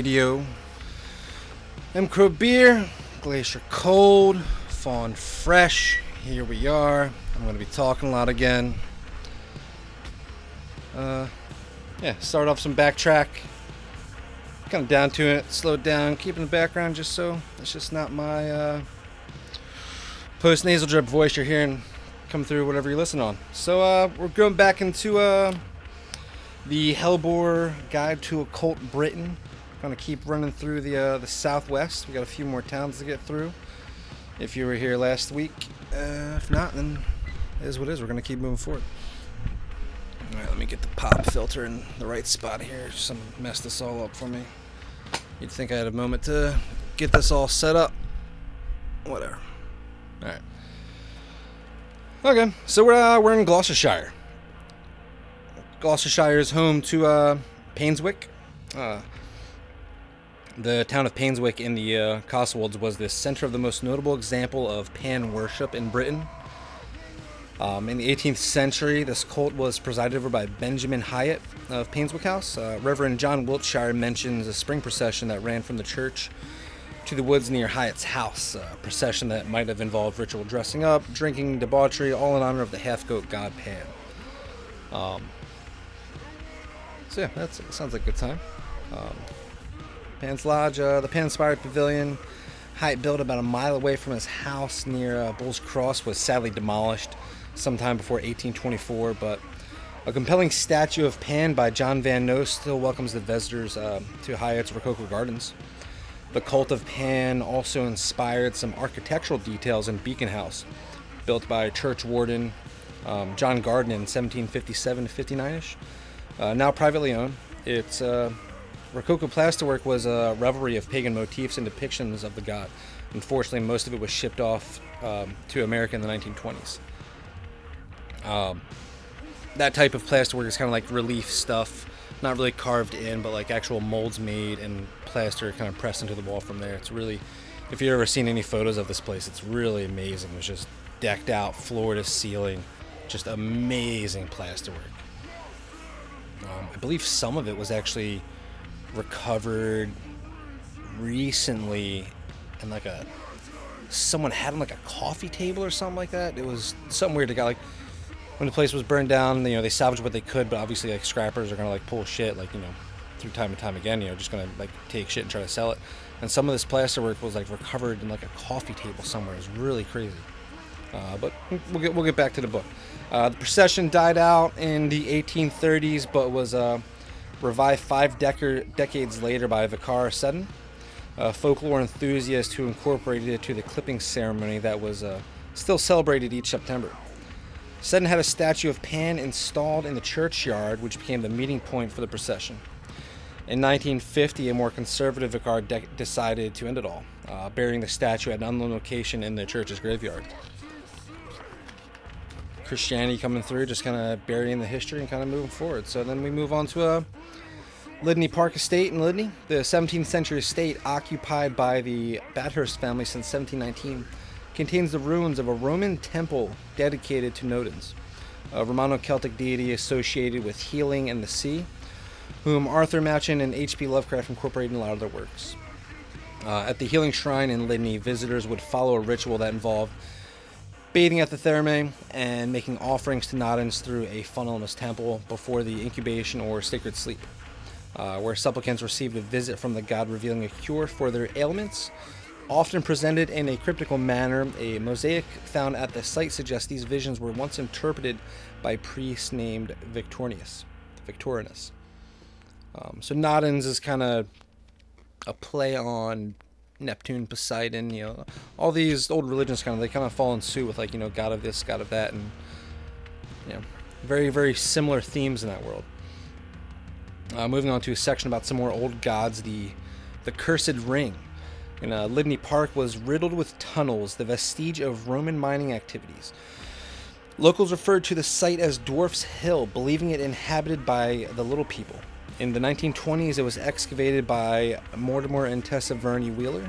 Radio. M Crow Beer. Glacier Cold. Fawn Fresh. Here we are. I'm going to be talking a lot again. Uh, yeah, start off some backtrack. Kind of down to it. Slowed down. Keeping the background just so it's just not my uh, post nasal drip voice you're hearing come through whatever you listen on. So uh, we're going back into uh, the Hellbore Guide to Occult Britain. Gonna keep running through the uh, the Southwest. We got a few more towns to get through. If you were here last week, uh, if not, then it is what it is. We're gonna keep moving forward. All right, let me get the pop filter in the right spot here. Some messed this all up for me. You'd think I had a moment to get this all set up. Whatever. All right. Okay, so we're uh, we're in Gloucestershire. Gloucestershire is home to uh, Painswick. Uh, the town of Painswick in the uh, Cotswolds was the center of the most notable example of pan worship in Britain. Um, in the 18th century, this cult was presided over by Benjamin Hyett of Painswick House. Uh, Reverend John Wiltshire mentions a spring procession that ran from the church to the woods near Hyett's house, a procession that might have involved ritual dressing up, drinking, debauchery, all in honor of the half goat god Pan. Um, so yeah, that sounds like a good time. Um, Pan's Lodge, uh, the Pan-inspired pavilion, Hyett built about a mile away from his house near uh, Bull's Cross, was sadly demolished sometime before 1824. But a compelling statue of Pan by John Van Nost still welcomes the visitors uh, to Hyett's Rococo Gardens. The cult of Pan also inspired some architectural details in Beacon House, built by church warden um, John Garden in 1757 to 59ish. Uh, now privately owned, its uh, Rococo plasterwork was a revelry of pagan motifs and depictions of the god. Unfortunately, most of it was shipped off um, to America in the 1920s. Um, that type of plasterwork is kind of like relief stuff, not really carved in, but like actual molds made and plaster kind of pressed into the wall from there. It's really, if you've ever seen any photos of this place, it's really amazing. It's just decked out, floor to ceiling, just amazing plasterwork. Um, I believe some of it was actually recovered recently and like a someone had on like a coffee table or something like that. It was something weird. They got like when the place was burned down, you know, they salvaged what they could, but obviously like scrappers are gonna like pull shit like you know through time and time again. You know, just gonna like take shit and try to sell it. And some of this plasterwork was like recovered in like a coffee table somewhere. It was really crazy. Uh, but we'll get we'll get back to the book. Uh, the procession died out in the 1830s, but was uh, revived five deca- decades later by Vicar Seddon, a folklore enthusiast who incorporated it to the clipping ceremony that was uh, still celebrated each September. Seddon had a statue of Pan installed in the churchyard, which became the meeting point for the procession. In 1950, a more conservative vicar de- decided to end it all, uh, burying the statue at an unknown location in the church's graveyard. Christianity coming through, just kind of burying the history and kind of moving forward. So then we move on to a Lydney Park Estate in Lydney, the 17th century estate occupied by the Bathurst family since 1719, contains the ruins of a Roman temple dedicated to Nodens, a Romano Celtic deity associated with healing and the sea, whom Arthur Machen and H.P. Lovecraft incorporated in a lot of their works. Uh, at the healing shrine in Lydney, visitors would follow a ritual that involved bathing at the thermae and making offerings to Nodens through a funnel in his temple before the incubation or sacred sleep. uh, where supplicants received a visit from the god revealing a cure for their ailments. Often presented in a cryptical manner, a mosaic found at the site suggests these visions were once interpreted by a priest named Victorinus. Victorinus. Um, so Nodens is kind of a play on Neptune, Poseidon, you know, all these old religions kind of they kind of fall in suit with like you know god of this, god of that, and you know, very very similar themes in that world. Uh, moving on to a section about some more old gods, the the cursed ring in uh, Lydney Park was riddled with tunnels, the vestige of Roman mining activities. Locals referred to the site as Dwarf's Hill, believing it inhabited by the little people. In the 1920s, it was excavated by Mortimer and Tessa Verney Wheeler,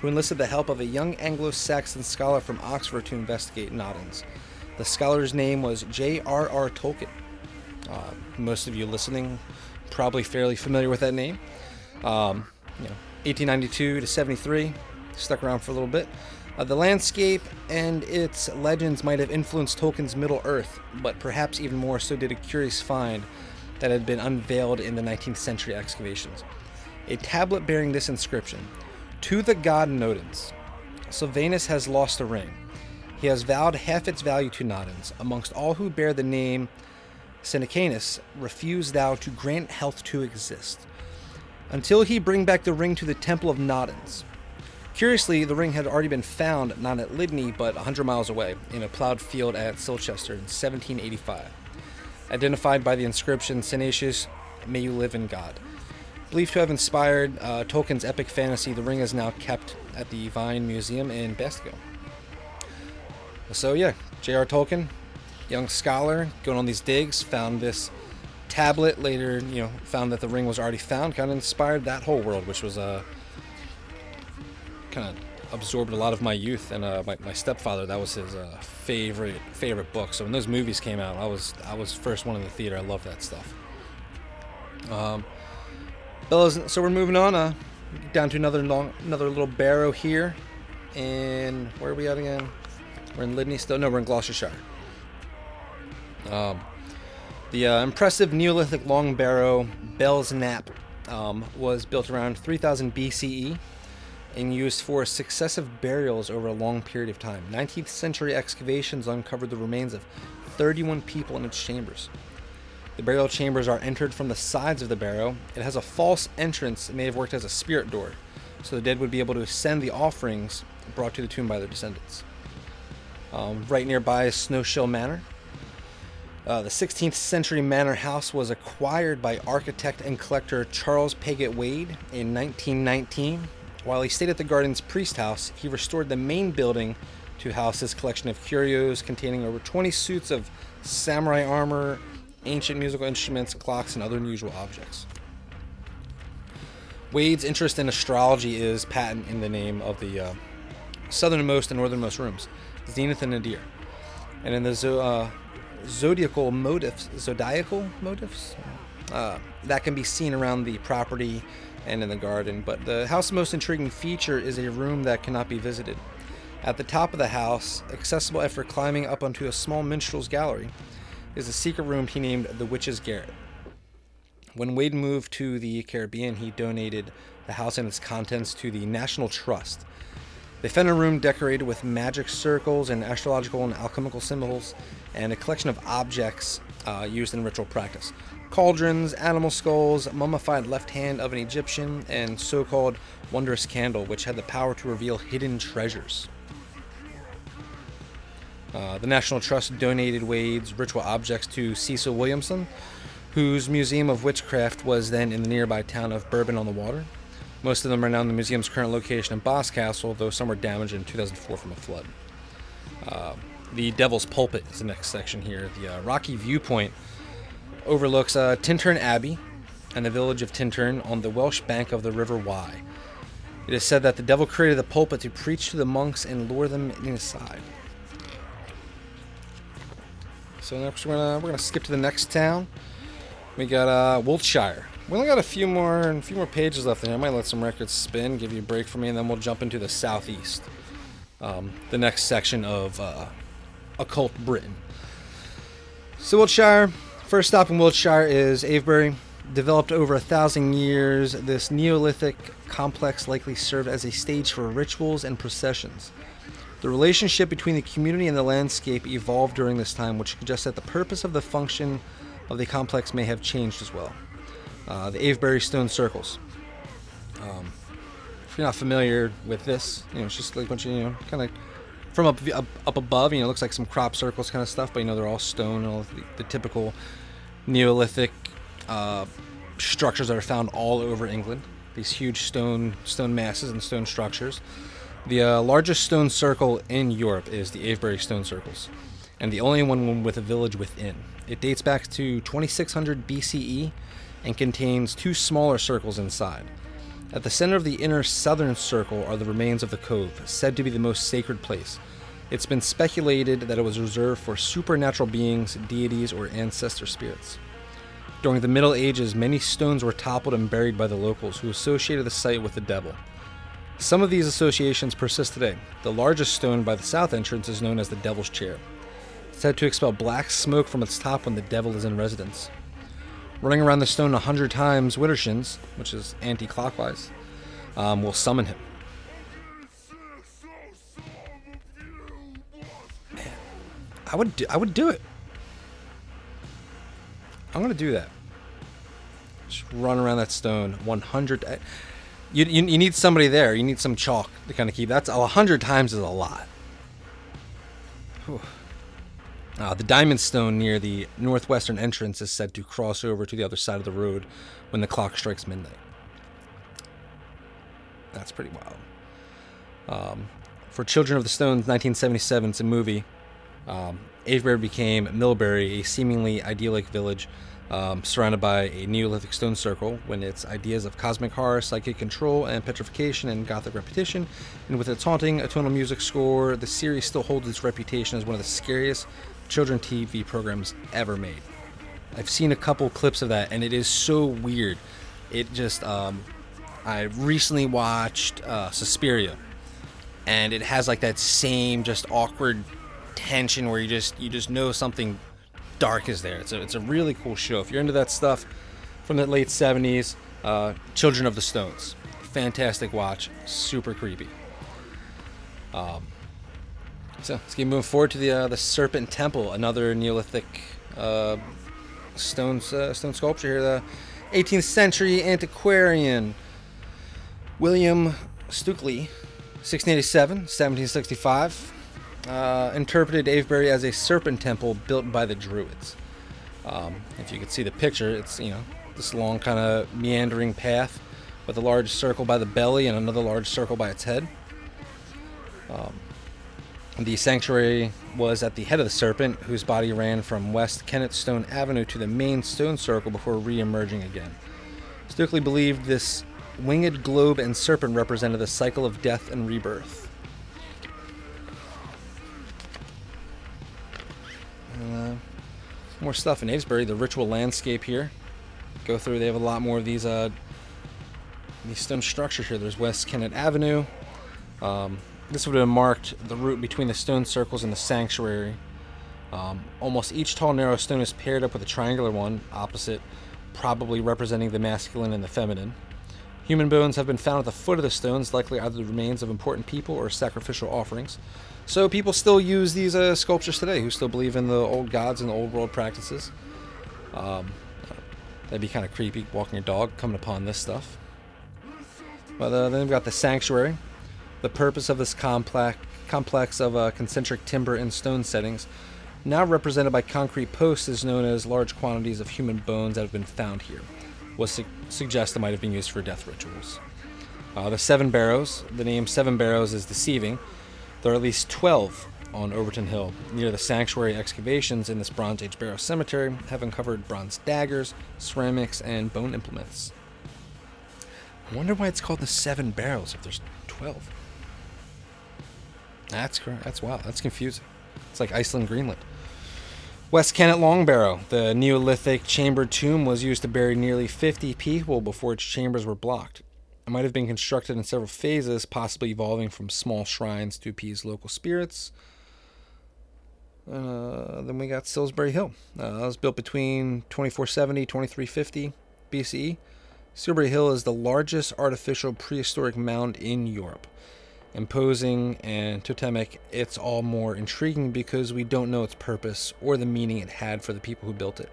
who enlisted the help of a young Anglo Saxon scholar from Oxford to investigate Nodens. The scholar's name was J.R.R. Tolkien. Uh, most of you listening probably fairly familiar with that name. Um, you know, 1892 to 73, stuck around for a little bit. Uh, the landscape and its legends might have influenced Tolkien's Middle Earth, but perhaps even more so did a curious find that had been unveiled in the 19th century excavations. A tablet bearing this inscription To the god Nodens, Sylvanus has lost a ring. He has vowed half its value to Nodens. Amongst all who bear the name Senicianus, refuse thou to grant health to exist, until he bring back the ring to the temple of Nodens. Curiously, the ring had already been found not at Lydney, but 100 miles away, in a plowed field at Silchester in 1785. Identified by the inscription Senecius, may you live in God. Believed to have inspired uh, Tolkien's epic fantasy, the ring is now kept at the Vyne Museum in Bastico. So, yeah, J.R. Tolkien, young scholar, going on these digs, found this tablet. Later, you know, found that the ring was already found. Kind of inspired that whole world, which was uh, kind of absorbed a lot of my youth. And uh, my, my stepfather, that was his uh, favorite favorite book. So when those movies came out, I was I was first one in the theater. I love that stuff. Um, Bella's, so we're moving on. Uh, down to another long, another little barrow here. And where are we at again? We're in Lydney still. No, we're in Gloucestershire. Um, the uh, impressive Neolithic long barrow Belas Knap um, was built around 3000 BCE and used for successive burials over a long period of time. 19th century excavations uncovered the remains of 31 people in its chambers. The burial chambers are entered from the sides of the barrow. It has a false entrance that may have worked as a spirit door, so the dead would be able to ascend the offerings brought to the tomb by their descendants. Um, right nearby is Snowshill Manor, uh, the 16th century manor house was acquired by architect and collector Charles Paget Wade in 1919. While he stayed at the garden's priest house, he restored the main building to house his collection of curios containing over 20 suits of samurai armor, ancient musical instruments, clocks, and other unusual objects. Wade's interest in astrology is patent in the name of the uh, southernmost and northernmost rooms, Zenith and Nadir. And in the zo- uh, zodiacal motifs, zodiacal motifs, uh, that can be seen around the property and in the garden. But the house's most intriguing feature is a room that cannot be visited. At the top of the house, accessible after climbing up onto a small minstrel's gallery, is a secret room he named the Witch's Garret. When Wade moved to the Caribbean, he donated the house and its contents to the National Trust. They found a room decorated with magic circles and astrological and alchemical symbols, and a collection of objects uh, used in ritual practice cauldrons, animal skulls, mummified left hand of an Egyptian, and so called wondrous candle, which had the power to reveal hidden treasures. Uh, the National Trust donated Wade's ritual objects to Cecil Williamson, whose Museum of Witchcraft was then in the nearby town of Bourton on the Water. Most of them are now in the museum's current location in Boscastle, though some were damaged in 2004 from a flood. Uh, the Devil's Pulpit is the next section here. The uh, rocky viewpoint overlooks uh, Tintern Abbey and the village of Tintern on the Welsh bank of the River Wye. It is said that the devil created the pulpit to preach to the monks and lure them inside. So next we're gonna we're gonna skip to the next town. We got uh, Wiltshire. We only got a few more a few more pages left in here. I might let some records spin, give you a break for me, and then we'll jump into the southeast. Um, the next section of uh, occult Britain. So Wiltshire, first stop in Wiltshire is Avebury. developed over a thousand years, this Neolithic complex likely served as a stage for rituals and processions. The relationship between the community and the landscape evolved during this time, which suggests that the purpose of the function of the complex may have changed as well. Uh, the Avebury stone circles. Um, if you're not familiar with this, you know, it's just like a bunch of, you know, kind of from up, up up above, you know, it looks like some crop circles kind of stuff, but you know, they're all stone, all the, the typical Neolithic uh, structures that are found all over England. These huge stone stone masses and stone structures. The uh, largest stone circle in Europe is the Avebury Stone Circles, and the only one with a village within. It dates back to 2600 BCE and contains two smaller circles inside. At the center of the inner southern circle are the remains of the cove, said to be the most sacred place. It's been speculated that it was reserved for supernatural beings, deities, or ancestor spirits. During the Middle Ages, many stones were toppled and buried by the locals who associated the site with the devil. Some of these associations persist today. The largest stone by the south entrance is known as the Devil's Chair, It's said to expel black smoke from its top when the devil is in residence. Running around the stone a hundred times, Widdershins, which is anti-clockwise, um, will summon him. I would do, I would do it. I'm gonna do that. Just run around that stone 100. You, you, you need somebody there. You need some chalk to kind of keep. That's a hundred times is a lot. Uh, the diamond stone near the northwestern entrance is said to cross over to the other side of the road when the clock strikes midnight. That's pretty wild. Um, for Children of the Stones, 1977, it's a movie. Um, Avebury became Milbury, a seemingly idyllic village um, surrounded by a Neolithic stone circle, when its ideas of cosmic horror, psychic control, and petrification and gothic repetition, and with its haunting atonal music score, the series still holds its reputation as one of the scariest children TV programs ever made. I've seen a couple clips of that, and it is so weird. It just, um, I recently watched uh, Suspiria, and it has like that same just awkward tension where you just you just know something dark is there. It's a, it's a really cool show. If you're into that stuff from the late 70s, uh, Children of the Stones. Fantastic watch. Super creepy. Um, so let's keep moving forward to the uh, the Serpent Temple, another Neolithic uh, stone uh, stone sculpture here. The 18th century antiquarian William Stukeley, 1687, 1765 uh, interpreted Avebury as a serpent temple built by the Druids. Um, if you could see the picture, it's you know this long kind of meandering path with a large circle by the belly and another large circle by its head. Um, the sanctuary was at the head of the serpent, whose body ran from West Kennet Stone Avenue to the main stone circle before re-emerging again. Stukeley believed this winged globe and serpent represented the cycle of death and rebirth. Uh, more stuff in Avebury. The ritual landscape here. Go through. They have a lot more of these uh, these stone structures here. There's West Kennet Avenue. Um, this would have marked the route between the stone circles and the sanctuary. Um, almost each tall, narrow stone is paired up with a triangular one opposite, probably representing the masculine and the feminine. Human bones have been found at the foot of the stones, likely either the remains of important people or sacrificial offerings. So people still use these uh, sculptures today who still believe in the old gods and the old world practices. Um, that'd be kind of creepy walking your dog coming upon this stuff. But uh, then we've got the sanctuary. The purpose of this complex complex of uh, concentric timber and stone settings, now represented by concrete posts, is known as large quantities of human bones that have been found here. Was su- suggest it might have been used for death rituals. Uh, the Seven Barrows. The name Seven Barrows is deceiving there are at least 12 on Overton Hill, near the sanctuary excavations in this Bronze Age barrow cemetery, have uncovered bronze daggers, ceramics, and bone implements. I wonder why it's called the Seven Barrows if there's 12. That's correct. That's wow. That's confusing. It's like Iceland, Greenland. West Kennet Long Barrow. The Neolithic chambered tomb was used to bury nearly 50 people before its chambers were blocked. It might have been constructed in several phases, possibly evolving from small shrines to appease local spirits. Uh, then we got Silbury Hill. Uh, it was built between 2470 2350. BCE, Silbury Hill is the largest artificial prehistoric mound in Europe. Imposing and totemic, it's all more intriguing because we don't know its purpose or the meaning it had for the people who built it.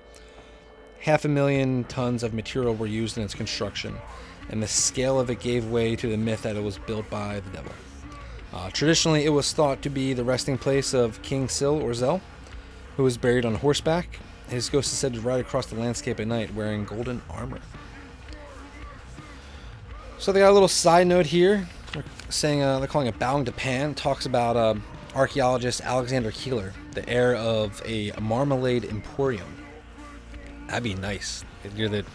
Half a million tons of material were used in its construction, and the scale of it gave way to the myth that it was built by the devil. Uh, traditionally, it was thought to be the resting place of King Sil or Zel, who was buried on horseback. His ghost is said to ride across the landscape at night wearing golden armor. So they got a little side note here. Saying uh, they're calling it bowing to Pan. Talks about uh, archaeologist Alexander Keiller, the heir of a marmalade emporium. That'd be nice. You're the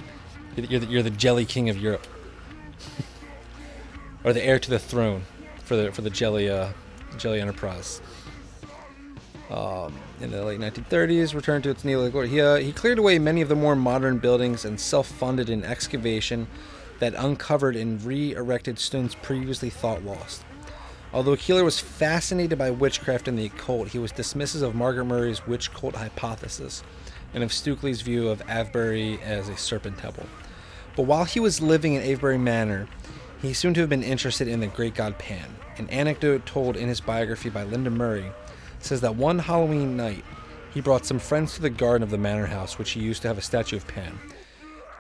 you're the, you're the jelly king of Europe, or the heir to the throne for the for the jelly uh, jelly enterprise. Um, in the late 1930s, returned to its Neolithic glory. He, uh, he cleared away many of the more modern buildings and self-funded an excavation that uncovered and re-erected stones previously thought lost. Although Keiller was fascinated by witchcraft and the occult, he was dismissive of Margaret Murray's witch cult hypothesis and of Stukeley's view of Avebury as a serpent temple. But while he was living in Avebury Manor, he seemed to have been interested in the great god Pan. An anecdote told in his biography by Linda Murray says that one Halloween night, he brought some friends to the garden of the manor house, which he used to have a statue of Pan.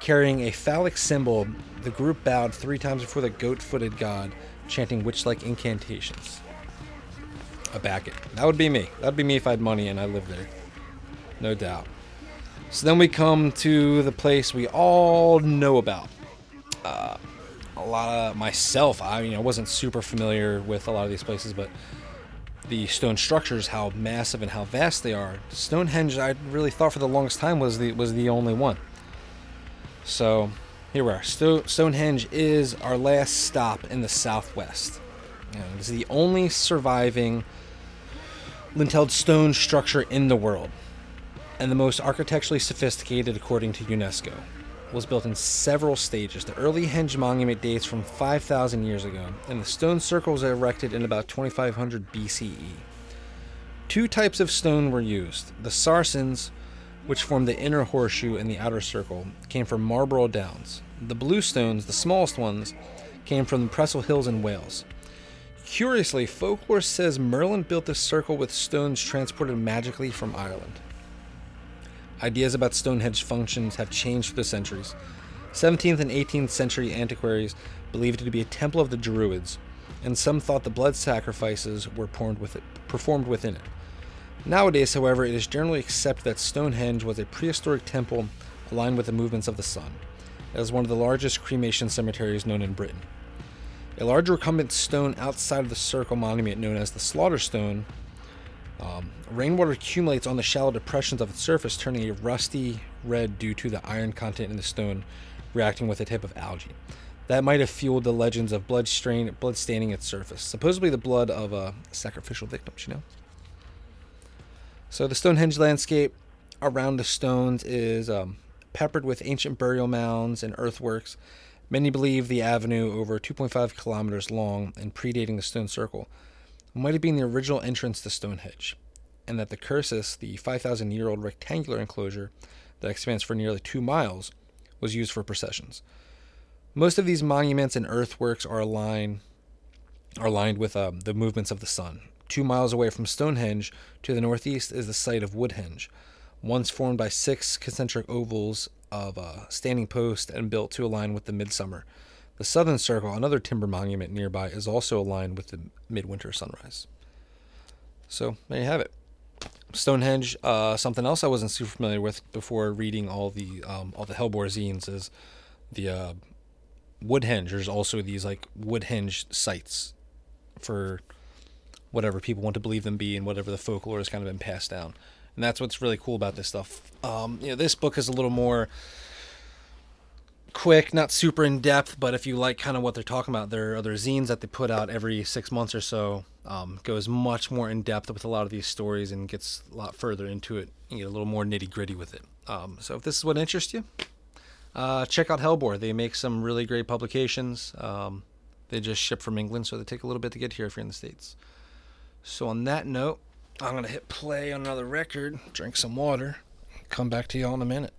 Carrying a phallic symbol, the group bowed three times before the goat footed god, chanting witch like incantations. I back it. That would be me. That would be me if I had money and I lived there. No doubt. So then we come to the place we all know about. Uh, a lot of myself, I you know wasn't super familiar with a lot of these places, but the stone structures, how massive and how vast they are. Stonehenge, I really thought for the longest time was the was the only one. So here we are. Sto- Stonehenge is our last stop in the southwest. Know, it's the only surviving lintelled stone structure in the world, and the most architecturally sophisticated according to UNESCO. Was built in several stages. The early henge monument dates from 5,000 years ago, and the stone circle was erected in about 2500 BCE. Two types of stone were used. The sarsens, which formed the inner horseshoe and the outer circle, came from Marlborough Downs. The blue stones, the smallest ones, came from the Preseli Hills in Wales. Curiously, folklore says Merlin built this circle with stones transported magically from Ireland. Ideas about Stonehenge functions have changed through the centuries. 17th and 18th century antiquaries believed it to be a temple of the Druids, and some thought the blood sacrifices were with it, performed within it. Nowadays, however, it is generally accepted that Stonehenge was a prehistoric temple aligned with the movements of the sun. It is one of the largest cremation cemeteries known in Britain. A large recumbent stone outside of the circle monument, known as the Slaughter Stone, um, rainwater accumulates on the shallow depressions of its surface, turning a rusty red due to the iron content in the stone reacting with a type of algae. That might have fueled the legends of blood strain, blood staining its surface, supposedly the blood of uh, sacrificial victims. You know. So the Stonehenge landscape around the stones is um, peppered with ancient burial mounds and earthworks. Many believe the avenue, over 2.5 kilometers long and predating the stone circle, might have been the original entrance to Stonehenge, and that the Cursus, the 5,000 year old rectangular enclosure that expands for nearly two miles, was used for processions. Most of these monuments and earthworks are aligned, are aligned with um, the movements of the sun. Two miles away from Stonehenge to the northeast is the site of Woodhenge, once formed by six concentric ovals of a standing post and built to align with the midsummer. The southern circle, another timber monument nearby, is also aligned with the midwinter sunrise. So there you have it. Stonehenge. Uh, something else I wasn't super familiar with before reading all the um, all the Hellbore zines is the uh, Woodhenge. There's also these like Woodhenge sites for whatever people want to believe them be and whatever the folklore has kind of been passed down. And that's what's really cool about this stuff. Um, you know, this book is a little more quick, not super in depth, but if you like kind of what they're talking about, there are other zines that they put out every six months or so. Um, goes much more in depth with a lot of these stories and gets a lot further into it and get a little more nitty gritty with it. Um, so if this is what interests you, uh, check out Hellbore. They make some really great publications. Um, they just ship from England, so they take a little bit to get here if you're in the States. So on that note, I'm going to hit play on another record, drink some water, come back to y'all in a minute.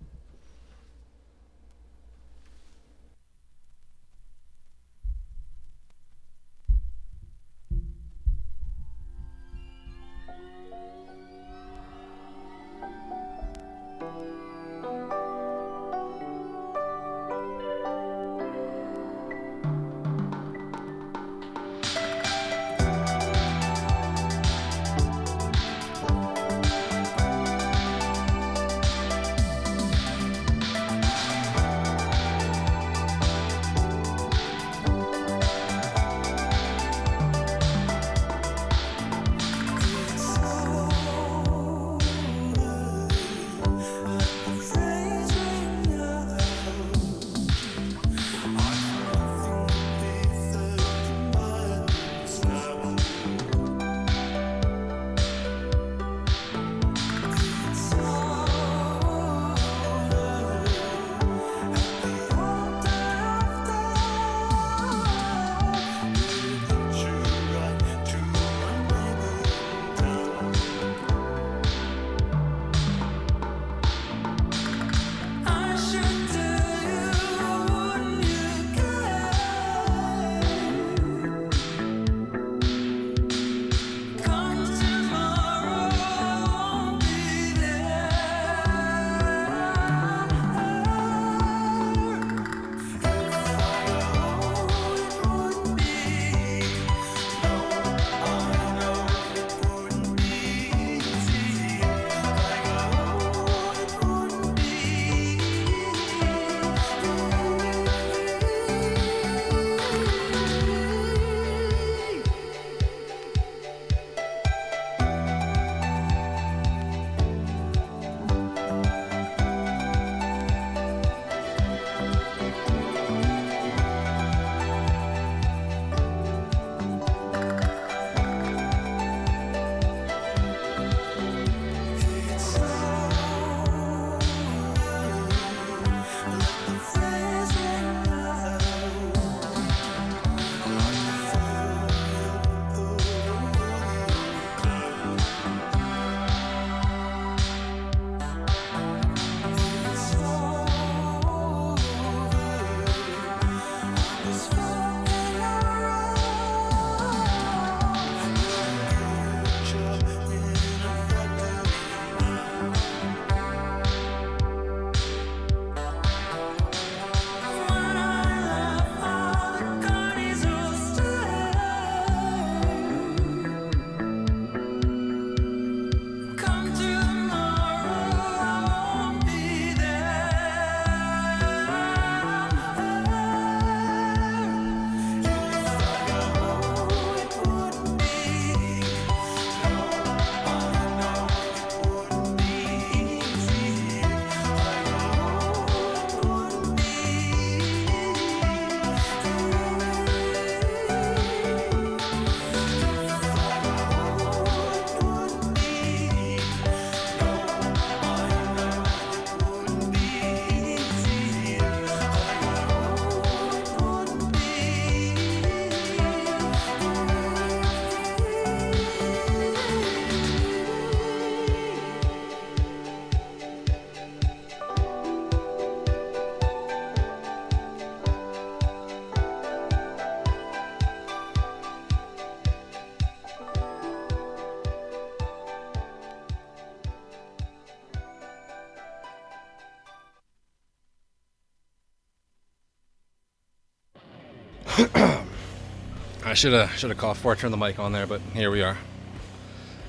Should have should have called before I turned the mic on there, but here we are.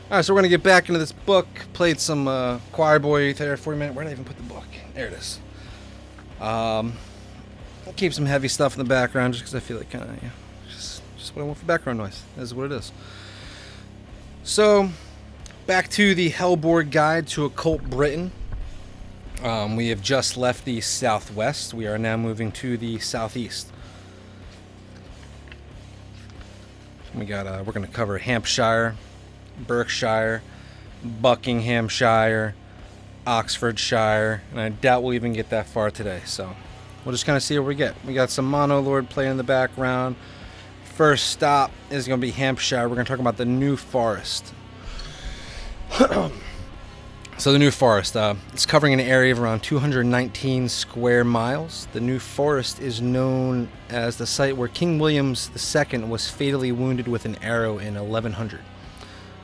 All right, so we're gonna get back into this book. Played some uh, choir boy there for a minute. Where did I even put the book? There it is. Um, keep some heavy stuff in the background just because I feel like kind of yeah, just just what I want for background noise. This is what it is. So, back to the Hellborg Guide to Occult Britain. Um, we have just left the southwest. We are now moving to the southeast. We got. Uh, we're going to cover Hampshire, Berkshire, Buckinghamshire, Oxfordshire, and I doubt we'll even get that far today. So we'll just kind of see what we get. We got some Monolord playing in the background. First stop is going to be Hampshire. We're going to talk about the New Forest. so the New Forest, uh, it's covering an area of around 219 square miles. The New Forest is known as the site where King Williams II was fatally wounded with an arrow in 1100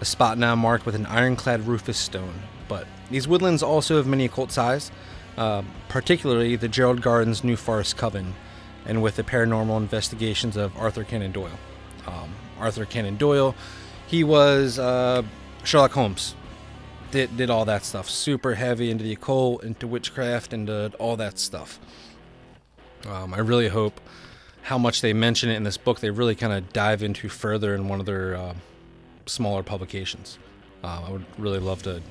a spot now marked with an ironclad Rufus stone. But these woodlands also have many occult ties, uh, particularly the Gerald Gardner's New Forest Coven, and with the paranormal investigations of Arthur Conan Doyle. Um, Arthur Conan Doyle, he was uh, Sherlock Holmes. Did, did all that stuff. Super heavy into the occult, into witchcraft, into all that stuff. Um, I really hope how much they mention it in this book, they really kind of dive into further in one of their uh, smaller publications. Uh, I would really love to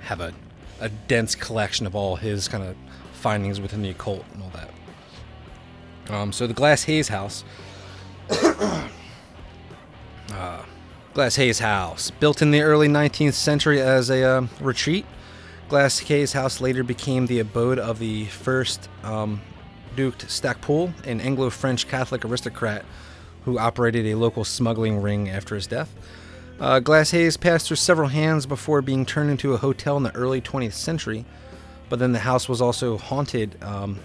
have a, a dense collection of all his kind of findings within the occult and all that. Um, so the Glasshayes House. Glasshayes House, built in the early 19th century as a uh, retreat. Glasshayes House later became the abode of the first um, Duke Stacpoole, an Anglo-French Catholic aristocrat who operated a local smuggling ring after his death. Uh, Glasshayes passed through several hands before being turned into a hotel in the early 20th century, but then the house was also haunted, um,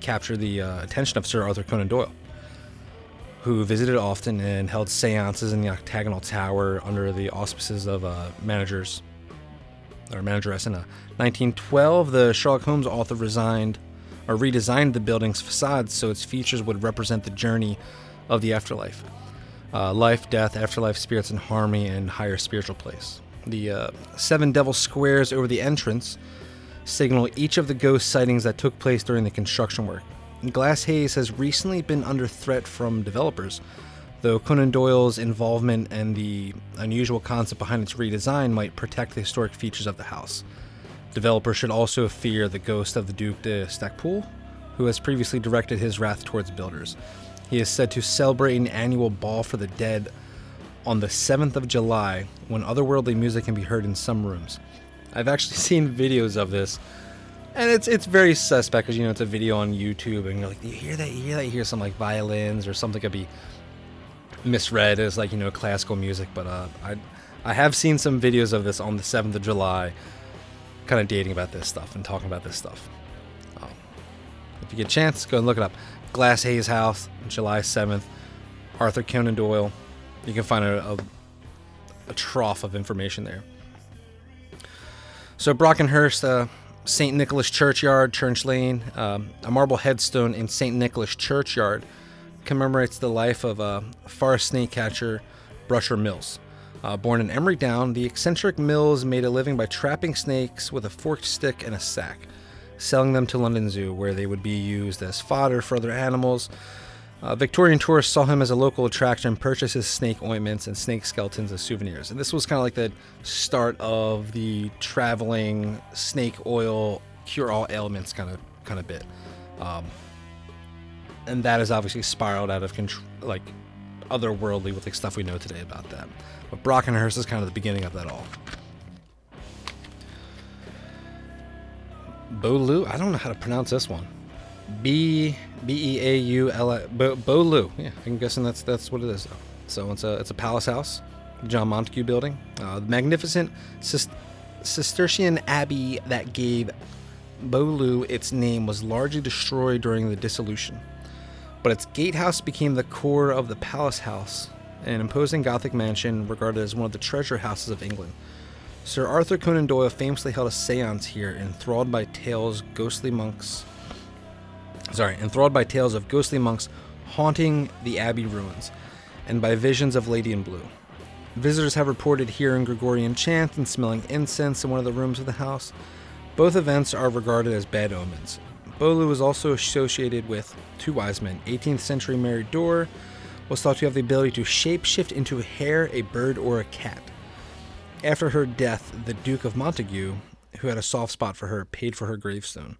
captured the uh, attention of Sir Arthur Conan Doyle, who visited often and held seances in the octagonal tower under the auspices of uh, managers or manageress. In 1912, the Sherlock Holmes author resigned or redesigned the building's facade so its features would represent the journey of the afterlife uh, life, death, afterlife, spirits in harmony, and higher spiritual place. The uh, seven devil squares over the entrance signal each of the ghost sightings that took place during the construction work. Glasshayes has recently been under threat from developers, though Conan Doyle's involvement and the unusual concept behind its redesign might protect the historic features of the house. Developers should also fear the ghost of the Duke de Stacpoole, who has previously directed his wrath towards builders. He is said to celebrate an annual ball for the dead on the 7th of July when otherworldly music can be heard in some rooms. I've actually seen videos of this, and it's it's very suspect because you know it's a video on YouTube, and you're like, you hear that? You hear that? You hear some like violins or something could be misread as like you know classical music, but uh, I I have seen some videos of this on the 7th of July, kind of dating about this stuff and talking about this stuff. Um, if you get a chance, go and look it up. Glasshayes House, July 7th. Arthur Conan Doyle. You can find a, a, a trough of information there. So, Brockenhurst, uh, St. Nicholas Churchyard, Church Lane, um, a marble headstone in St. Nicholas Churchyard commemorates the life of a forest snake catcher Brusher Mills. Uh, born in Emery Down, the eccentric Mills made a living by trapping snakes with a forked stick and a sack selling them to London Zoo, where they would be used as fodder for other animals. Uh, Victorian tourists saw him as a local attraction and purchased his snake ointments and snake skeletons as souvenirs. And this was kind of like the start of the traveling snake oil cure all ailments kind of kind of bit. Um, and that has obviously spiraled out of control, like otherworldly with the stuff we know today about that. But Brockenhurst is kind of the beginning of that all. Bolu. I don't know how to pronounce this one. B B E A U L. Yeah, I'm guessing that's that's what it is. So it's a it's a palace house, John Montagu building. Uh, the magnificent Cistercian abbey that gave Beaulieu its name was largely destroyed during the dissolution, but its gatehouse became the core of the palace house, an imposing Gothic mansion regarded as one of the treasure houses of England. Sir Arthur Conan Doyle famously held a seance here, enthralled by tales ghostly monks. Sorry, enthralled by tales of ghostly monks haunting the Abbey ruins, and by visions of Lady in Blue. Visitors have reported hearing Gregorian chant and smelling incense in one of the rooms of the house. Both events are regarded as bad omens. Beaulieu is also associated with two wise men. 18th century Mary Dore was thought to have the ability to shapeshift into a hare, a bird, or a cat. After her death, the Duke of Montagu, who had a soft spot for her, paid for her gravestone.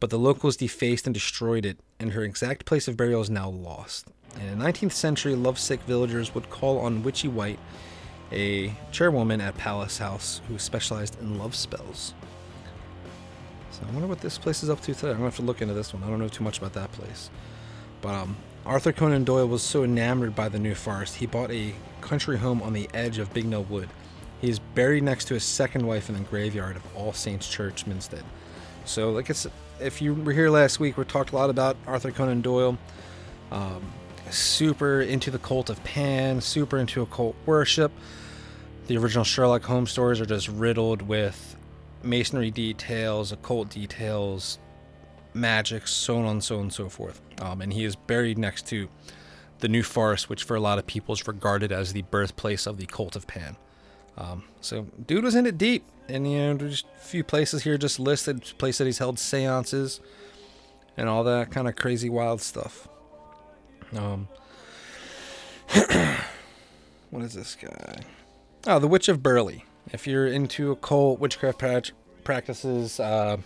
But the locals defaced and destroyed it, and her exact place of burial is now lost. And in the 19th century, lovesick villagers would call on Witchy White, a chairwoman at Palace House who specialized in love spells. So I wonder what this place is up to today. I'm gonna have to look into this one. I don't know too much about that place. But um, Arthur Conan Doyle was so enamored by the New Forest, he bought a country home on the edge of Bignell Wood. He is buried next to his second wife in the graveyard of All Saints Church, Minstead. So, like it's, if you were here last week, we talked a lot about Arthur Conan Doyle. Um, super into the cult of Pan, super into occult worship. The original Sherlock Holmes stories are just riddled with masonry details, occult details, magic, so on so on and so forth. Um, and he is buried next to the New Forest, which for a lot of people is regarded as the birthplace of the cult of Pan. Um, so, dude was in it deep, and you know, there's a few places here just listed, place that he's held seances, and all that kind of crazy, wild stuff. Um, what is this guy? Oh, the Witch of Burley. If you're into occult witchcraft pra- practices, uh,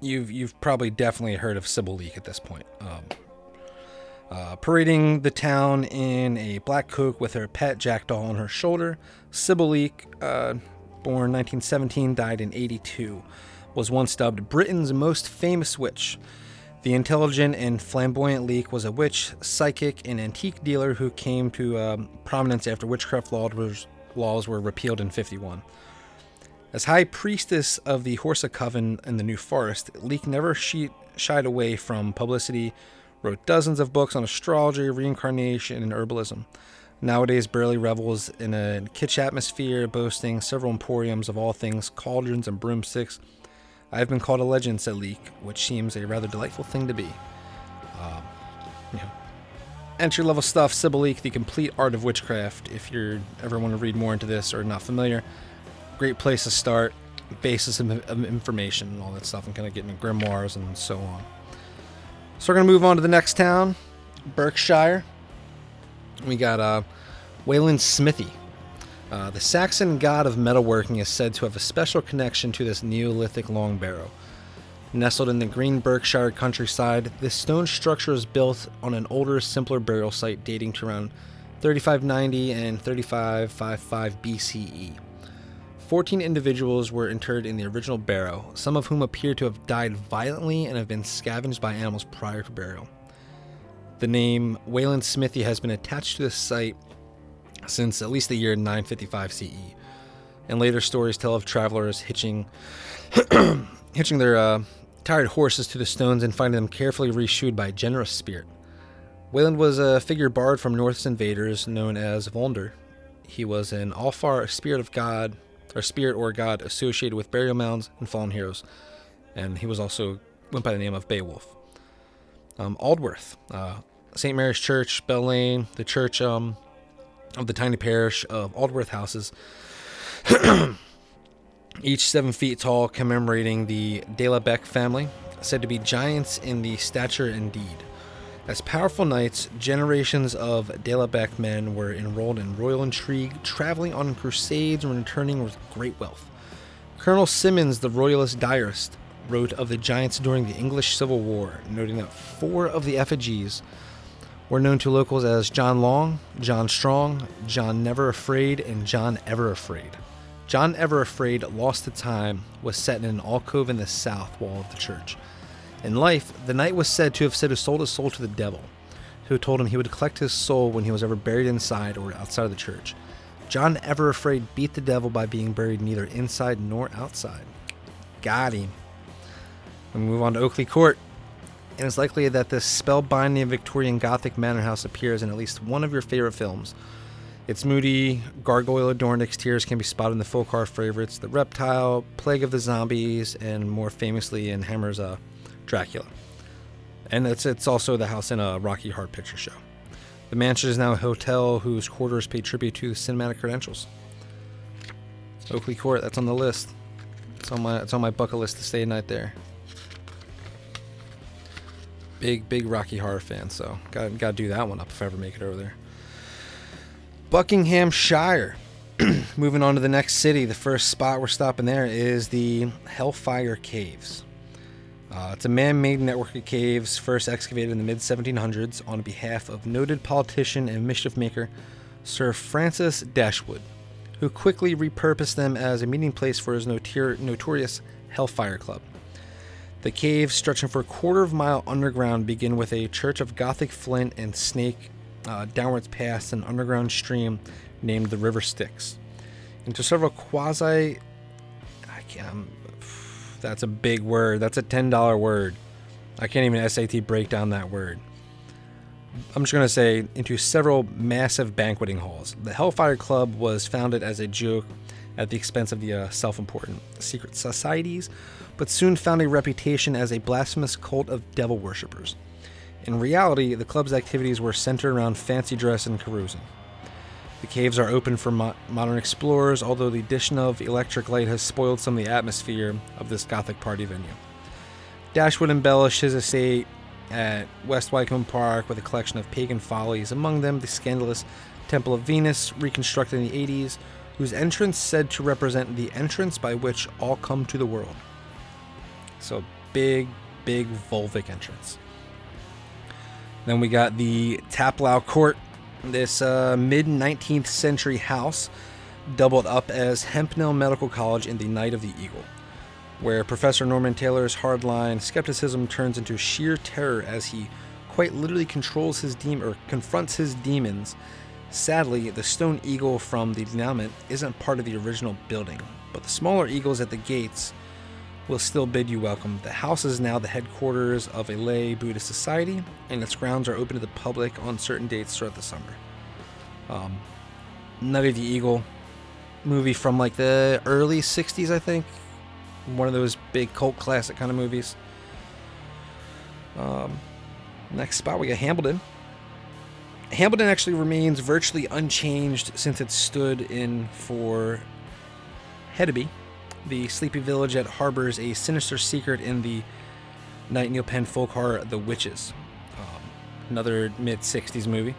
you've you've probably definitely heard of Sybil Leek at this point. Um, uh, parading the town in a black coat with her pet jackdaw on her shoulder, Sybil Leek, uh, born 1917, died in 82, was once dubbed Britain's most famous witch. The intelligent and flamboyant Leek was a witch, psychic, and antique dealer who came to um, prominence after witchcraft laws, laws were repealed in 51. As High Priestess of the Horsa Coven in the New Forest, Leek never she- shied away from publicity, wrote dozens of books on astrology, reincarnation, and herbalism. Nowadays, Burley revels in a kitsch atmosphere, boasting several emporiums of all things cauldrons and broomsticks. I have been called a legend, said Leek, which seems a rather delightful thing to be. Um. Entry level stuff, Sybil Leek, The Complete Art of Witchcraft. If you ever want to read more into this or not familiar, great place to start. Basis of, of information and all that stuff, and kind of getting grimoires and so on. So we're gonna move on to the next town, Berkshire. We got uh, Wayland Smithy. Uh, the Saxon god of metalworking is said to have a special connection to this Neolithic long barrow. Nestled in the green Berkshire countryside, this stone structure is built on an older, simpler burial site dating to around 3590 and 3555 BCE. 14 individuals were interred in the original barrow, some of whom appear to have died violently and have been scavenged by animals prior to burial. The name Wayland Smithy has been attached to this site since at least the year 955 CE, and later stories tell of travelers hitching hitching their uh, tired horses to the stones and finding them carefully reshoed by a generous spirit. Wayland was a figure borrowed from Norse invaders known as Völundr. He was an Alfar spirit of God, or spirit or god associated with burial mounds and fallen heroes, and he was also went by the name of Beowulf. Um, Aldworth, uh, St. Mary's Church, Bell Lane, the church um, of the tiny parish of Aldworth houses, each seven feet tall, commemorating the De la Bec family, said to be giants in the stature and deed. As powerful knights, generations of De la Bec men were enrolled in royal intrigue, traveling on crusades and returning with great wealth. Colonel Simmons, the royalist diarist, wrote of the giants during the English Civil War, noting that four of the effigies were known to locals as John Long, John Strong, John Never Afraid, and John Ever Afraid. John Ever Afraid, lost to time, was set in an alcove in the south wall of the church. In life, the knight was said to have said sold his soul to the devil, who told him he would collect his soul when he was ever buried inside or outside of the church. John Ever Afraid beat the devil by being buried neither inside nor outside. Got him. We move on to Oakley Court. And it's likely that this spellbinding Victorian Gothic manor house appears in at least one of your favorite films. Its moody, gargoyle adorned exteriors can be spotted in the folk horror favorites The Reptile, Plague of the Zombies, and more famously in Hammer's uh, Dracula. and it's it's also the house in a Rocky Horror Picture Show. The mansion is now a hotel whose quarters pay tribute to cinematic credentials. Oakley Court, that's on the list. It's on my it's on my bucket list to stay a night there. Big big Rocky Horror fan, so got got to do that one up if I ever make it over there. Buckinghamshire. Moving on to the next city, the first spot we're stopping there is the Hellfire Caves. Uh, it's a man made network of caves first excavated in the mid 1700s on behalf of noted politician and mischief maker Sir Francis Dashwood, who quickly repurposed them as a meeting place for his notor- notorious Hellfire Club. The caves, stretching for a quarter of a mile underground, begin with a church of Gothic flint and snake uh, downwards past an underground stream named the River Styx. Into several quasi. I can't. I'm- that's a big word. That's a $10 word. I can't even SAT break down that word. I'm just going to say into several massive banqueting halls. The Hellfire Club was founded as a joke at the expense of the uh, self important secret societies, but soon found a reputation as a blasphemous cult of devil worshippers. In reality, the club's activities were centered around fancy dress and carousing. The caves are open for mo- modern explorers, although the addition of electric light has spoiled some of the atmosphere of this Gothic party venue. Dashwood embellished his estate at West Wycombe Park with a collection of pagan follies, among them the scandalous Temple of Venus, reconstructed in the 80s, whose entrance said to represent the entrance by which all come to the world. So, big, big vulvic entrance. Then we got the Taplow Court, this uh, mid 19th century house doubled up as Hempnell Medical College in the Night of the Eagle, where Professor Norman Taylor's hardline skepticism turns into sheer terror as he quite literally controls his demon or confronts his demons. Sadly, the stone eagle from the denouement isn't part of the original building, but the smaller eagles at the gates will still bid you welcome. The house is now the headquarters of a lay Buddhist society, and its grounds are open to the public on certain dates throughout the summer. Um, Night of the Eagle movie from like the early 60s, I think. One of those big cult classic kind of movies. Um, next spot, we got Hambledon. Hambledon actually remains virtually unchanged since it stood in for Heddaby, the sleepy village that harbors a sinister secret in the Nigel Kneale Pen folk horror The Witches. Um, another mid 60s movie.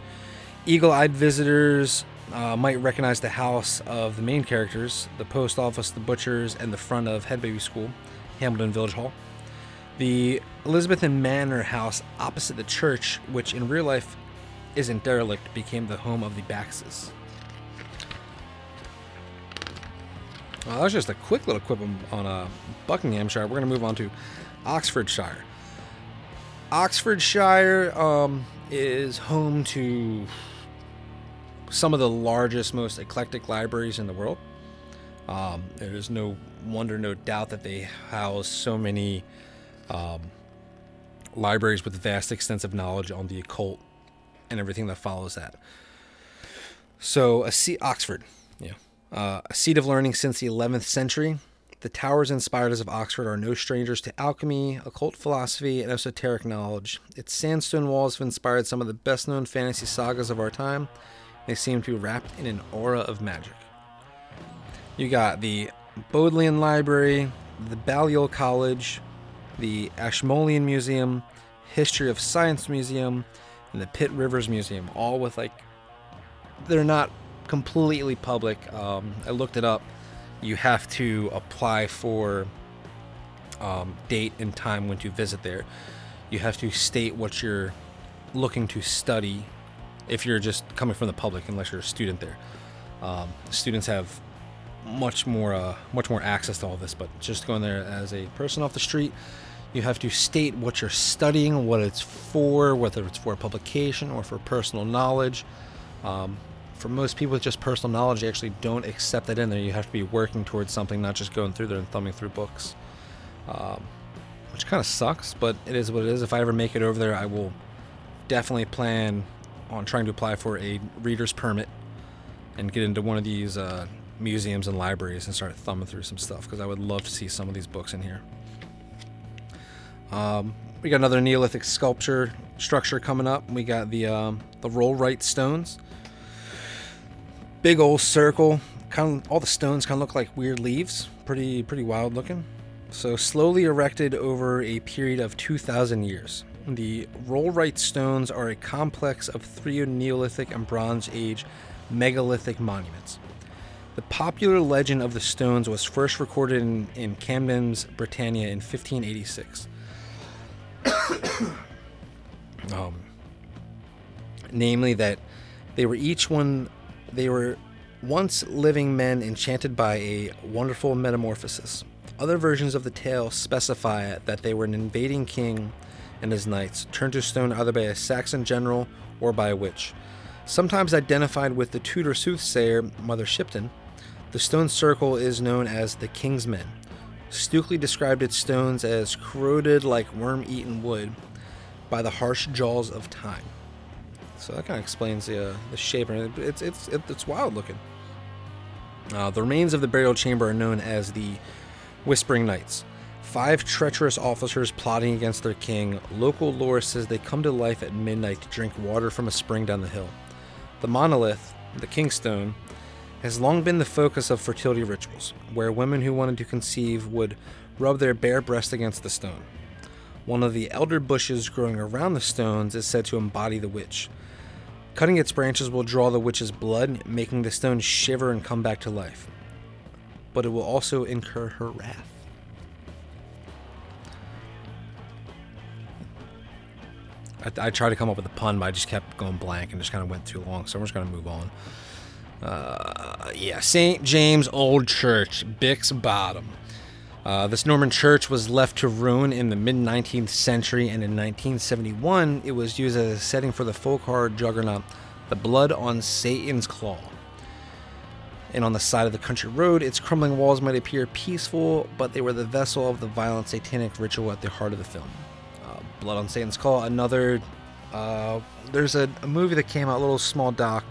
Eagle eyed visitors uh, might recognize the house of the main characters the post office, the butchers, and the front of Heddaby School, Hambledon Village Hall. The Elizabethan Manor house opposite the church, which in real life isn't derelict, became the home of the Baxes. Well, that was just a quick little quip on- uh, Buckinghamshire. We're going to move on to Oxfordshire. Oxfordshire um, is home to some of the largest, most eclectic libraries in the world. Um, there's no wonder, no doubt, that they house so many um, libraries with vast, extensive knowledge on the occult and everything that follows that. So, a seat, Oxford, uh, a seat of learning since the 11th century. The towers and spires of Oxford are no strangers to alchemy, occult philosophy, and esoteric knowledge. Its sandstone walls have inspired some of the best known fantasy sagas of our time. They seem to be wrapped in an aura of magic. You got the Bodleian Library, the Balliol College, the Ashmolean Museum, History of Science Museum, and the Pitt Rivers Museum, all with like they're not completely public. Um, I looked it up. You have to apply for um, date and time when to visit there. You have to state what you're looking to study if you're just coming from the public, unless you're a student there. Um, students have much more uh, much more access to all this, but just going there as a person off the street, you have to state what you're studying, what it's for, whether it's for publication or for personal knowledge. Um, for most people with just personal knowledge, they actually don't accept that in there. You have to be working towards something, not just going through there and thumbing through books, um, which kind of sucks, but it is what it is. If I ever make it over there, I will definitely plan on trying to apply for a reader's permit and get into one of these uh, museums and libraries and start thumbing through some stuff because I would love to see some of these books in here. Um, we got another Neolithic sculpture structure coming up. We got the um, the Rollright stones. Big old circle. Kind of all the stones kind of look like weird leaves. Pretty pretty wild looking. So slowly erected over a period of 2,000 years. The Rollright stones are a complex of three Neolithic and Bronze Age megalithic monuments. The popular legend of the stones was first recorded in, in Camden's Britannia in 1586. um, namely, that they were each one, they were once living men enchanted by a wonderful metamorphosis. Other versions of the tale specify that they were an invading king and his knights, turned to stone either by a Saxon general or by a witch. Sometimes identified with the Tudor soothsayer Mother Shipton, the stone circle is known as the King's Men. Stukeley described its stones as corroded like worm eaten wood by the harsh jaws of time. So that kind of explains the, uh, the shape. and It's, it's, it's wild looking. Uh, the remains of the burial chamber are known as the Whispering Knights. Five treacherous officers plotting against their king. Local lore says they come to life at midnight to drink water from a spring down the hill. The monolith, the Kingstone, has long been the focus of fertility rituals, where women who wanted to conceive would rub their bare breast against the stone. One of the elder bushes growing around the stones is said to embody the witch. Cutting its branches will draw the witch's blood, making the stone shiver and come back to life. But it will also incur her wrath. I, I tried to come up with a pun, but I just kept going blank and just kind of went too long. So we're just going to move on. Uh, yeah, St. James Old Church, Bix Bottom. Uh, this Norman church was left to ruin in the mid 19th century, and in 1971, it was used as a setting for the folk horror juggernaut, The Blood on Satan's Claw. And on the side of the country road, its crumbling walls might appear peaceful, but they were the vessel of the violent satanic ritual at the heart of the film. Uh, Blood on Satan's Claw, another. Uh, there's a, a movie that came out, a little small doc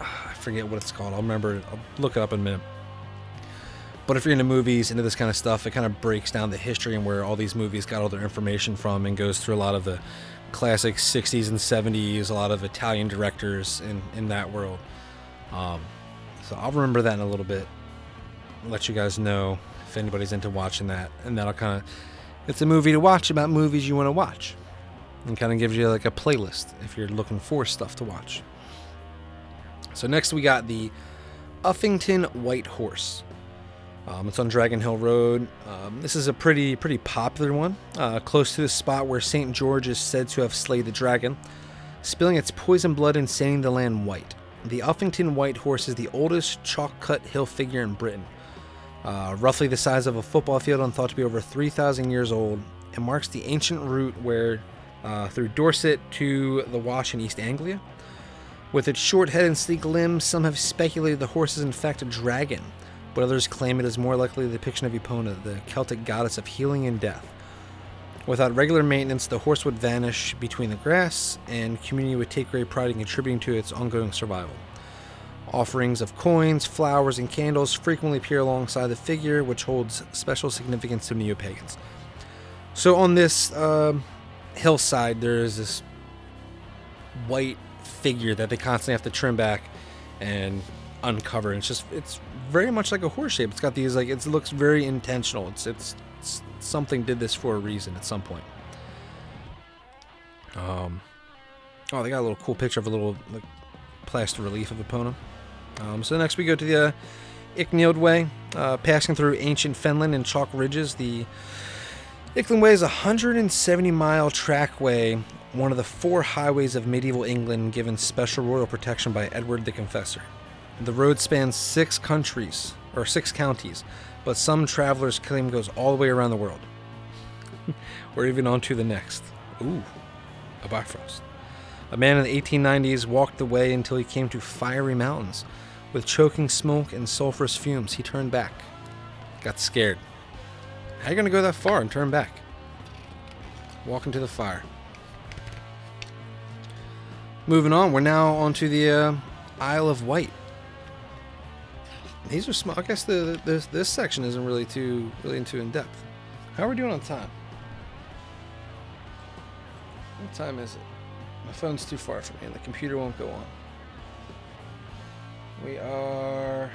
I forget what it's called. I'll remember. I'll look it up in a minute. But if you're into movies, into this kind of stuff, it kind of breaks down the history and where all these movies got all their information from, and goes through a lot of the classic 60s and 70s, a lot of Italian directors in in that world. Um, so I'll remember that in a little bit. Let you guys know if anybody's into watching that, and that'll kind of it's a movie to watch about movies you want to watch, and kind of gives you like a playlist if you're looking for stuff to watch. So next we got the Uffington White Horse. Um, it's on Dragon Hill Road. Um, this is a pretty pretty popular one, uh, close to the spot where Saint George is said to have slayed the dragon, spilling its poison blood and staining the land white. The Uffington White Horse is the oldest chalk-cut hill figure in Britain, uh, roughly the size of a football field and thought to be over 3,000 years old. It marks the ancient route where uh, through Dorset to the Wash in East Anglia. With its short head and sleek limbs, some have speculated the horse is in fact a dragon, but others claim it is more likely the depiction of Epona, the Celtic goddess of healing and death. Without regular maintenance, the horse would vanish between the grass, and community would take great pride in contributing to its ongoing survival. Offerings of coins, flowers, and candles frequently appear alongside the figure, which holds special significance to neo pagans. So, on this uh, hillside, there is this white figure that they constantly have to trim back and uncover. And it's just it's very much like a horse shape. It's got these like it looks very intentional. It's it's, it's something did this for a reason at some point. Um, oh, they got a little cool picture of a little like plaster relief of Epona. Um, so next we go to the uh, Icknield Way, uh, passing through ancient fenland and chalk ridges. The Icknield Way is a 170 mile trackway one of the four highways of medieval England given special royal protection by Edward the Confessor. The road spans six countries, or six counties, but some travelers claim it goes all the way around the world. or even on to the next. Ooh, a Bifrost. A man in the 1890s walked the way until he came to fiery mountains. With choking smoke and sulfurous fumes, he turned back. Got scared. How you to go that far and turn back? Walk into the fire. Moving on, we're now onto the uh, Isle of Wight. These are small. I guess the, this this section isn't really too really into in depth. How are we doing on time? What time is it? My phone's too far from me and the computer won't go on. We are.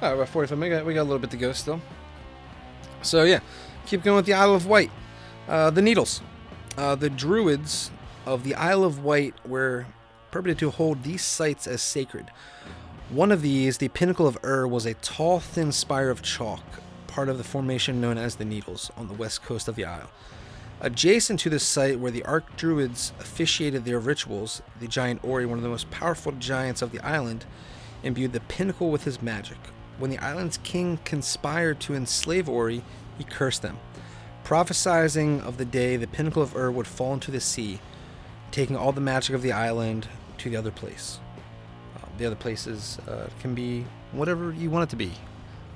Oh, about 45 minutes. We got a little bit to go still. So, yeah, keep going with the Isle of Wight. Uh, the Needles. Uh, the Druids of the Isle of Wight were permitted to hold these sites as sacred. One of these, the Pinnacle of Ur, was a tall, thin spire of chalk, part of the formation known as the Needles, on the west coast of the isle. Adjacent to this site where the Arc Druids officiated their rituals, the giant Ori, one of the most powerful giants of the island, imbued the pinnacle with his magic. When the island's king conspired to enslave Ori, he cursed them, prophesizing of the day the pinnacle of Ur would fall into the sea, taking all the magic of the island to the other place. Uh, the other places uh, can be whatever you want it to be.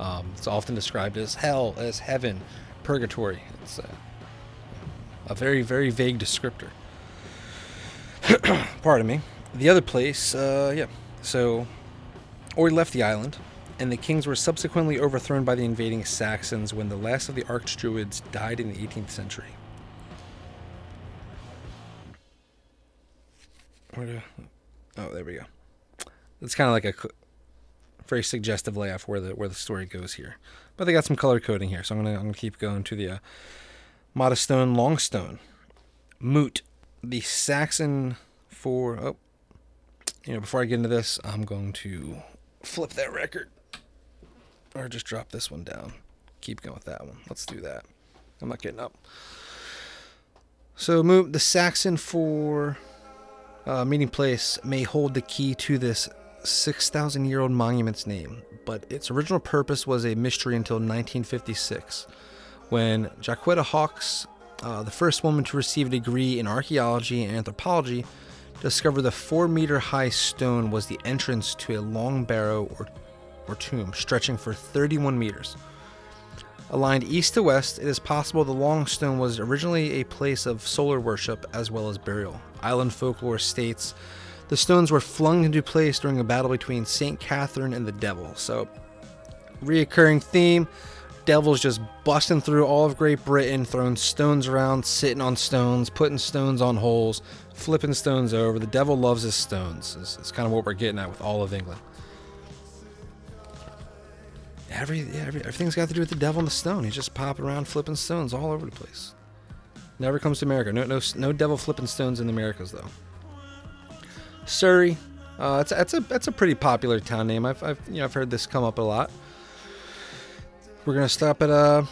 Um, it's often described as hell, as heaven, purgatory. It's uh, a very, very vague descriptor. Pardon me. The other place, uh, yeah. So, Ori left the island, and the kings were subsequently overthrown by the invading Saxons when the last of the Archdruids died in the 18th century. Where oh, there we go. It's kind of like a very suggestive layout where the where the story goes here. But they got some color coding here, so I'm gonna I'm gonna keep going to the uh, Mottistone Longstone. Moot, the Saxon for oh, you know before I get into this, I'm going to flip that record or just drop this one down. Keep going with that one. Let's do that. I'm not getting up. So Moot, the Saxon for uh, meeting place may hold the key to this 6,000 year old monument's name, but its original purpose was a mystery until 1956, when Jacquetta Hawkes, uh, the first woman to receive a degree in archaeology and anthropology, discovered the four meter high stone was the entrance to a long barrow or, or tomb stretching for 31 meters. Aligned east to west, it is possible the long stone was originally a place of solar worship as well as burial. Island folklore states the stones were flung into place during a battle between St. Catherine and the devil. So, reoccurring theme devils just busting through all of Great Britain, throwing stones around, sitting on stones, putting stones on holes, flipping stones over. The devil loves his stones. It's, it's kind of what we're getting at with all of England. Every, every everything's got to do with the devil and the stone. He's just popping around, flipping stones all over the place. Never comes to America. No, no, no devil flipping stones in the Americas though. Surrey, uh, it's that's a that's a pretty popular town name. I've, I've you know I've heard this come up a lot. We're gonna stop at uh,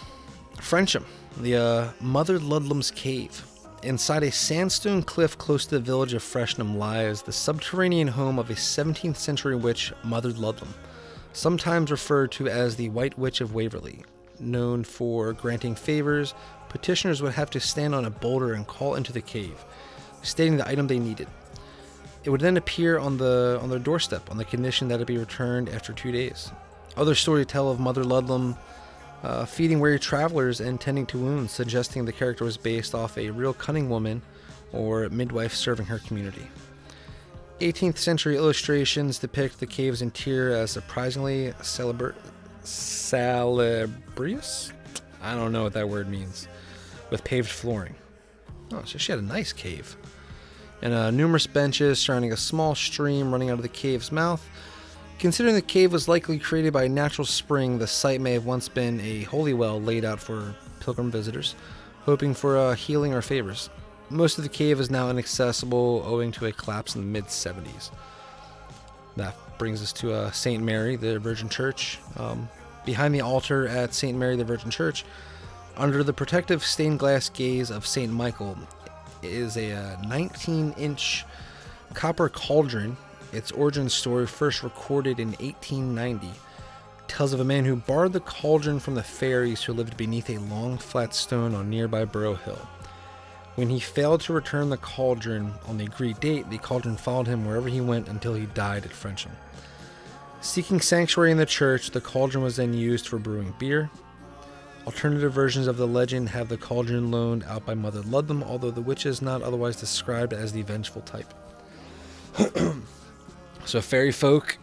Frensham, the uh, Mother Ludlam's Cave. Inside a sandstone cliff close to the village of Frensham lies the subterranean home of a 17th century witch, Mother Ludlam, sometimes referred to as the White Witch of Waverley. Known for granting favors, petitioners would have to stand on a boulder and call into the cave, stating the item they needed. It would then appear on the on their doorstep on the condition that it be returned after two days. Other stories tell of Mother Ludlam uh, feeding weary travelers and tending to wounds, suggesting the character was based off a real cunning woman or midwife serving her community. 18th century illustrations depict the cave's interior as surprisingly celebra- salubrious. I don't know what that word means. With paved flooring. Oh, so she had a nice cave. And uh, numerous benches surrounding a small stream running out of the cave's mouth. Considering the cave was likely created by a natural spring, the site may have once been a holy well laid out for pilgrim visitors, hoping for uh, healing or favors. Most of the cave is now inaccessible owing to a collapse in the mid 70s. That brings us to uh, St. Mary, the Virgin Church. Um, behind the altar at St. Mary, the Virgin Church, under the protective stained glass gaze of St. Michael, is a 19 inch copper cauldron. Its origin story, first recorded in 1890, tells of a man who borrowed the cauldron from the fairies who lived beneath a long flat stone on nearby Burrow Hill. When he failed to return the cauldron on the agreed date, the cauldron followed him wherever he went until he died at Frensham. Seeking sanctuary in the church, the cauldron was then used for brewing beer. Alternative versions of the legend have the cauldron loaned out by Mother Ludlam, although the witch is not otherwise described as the vengeful type. so, fairy folk,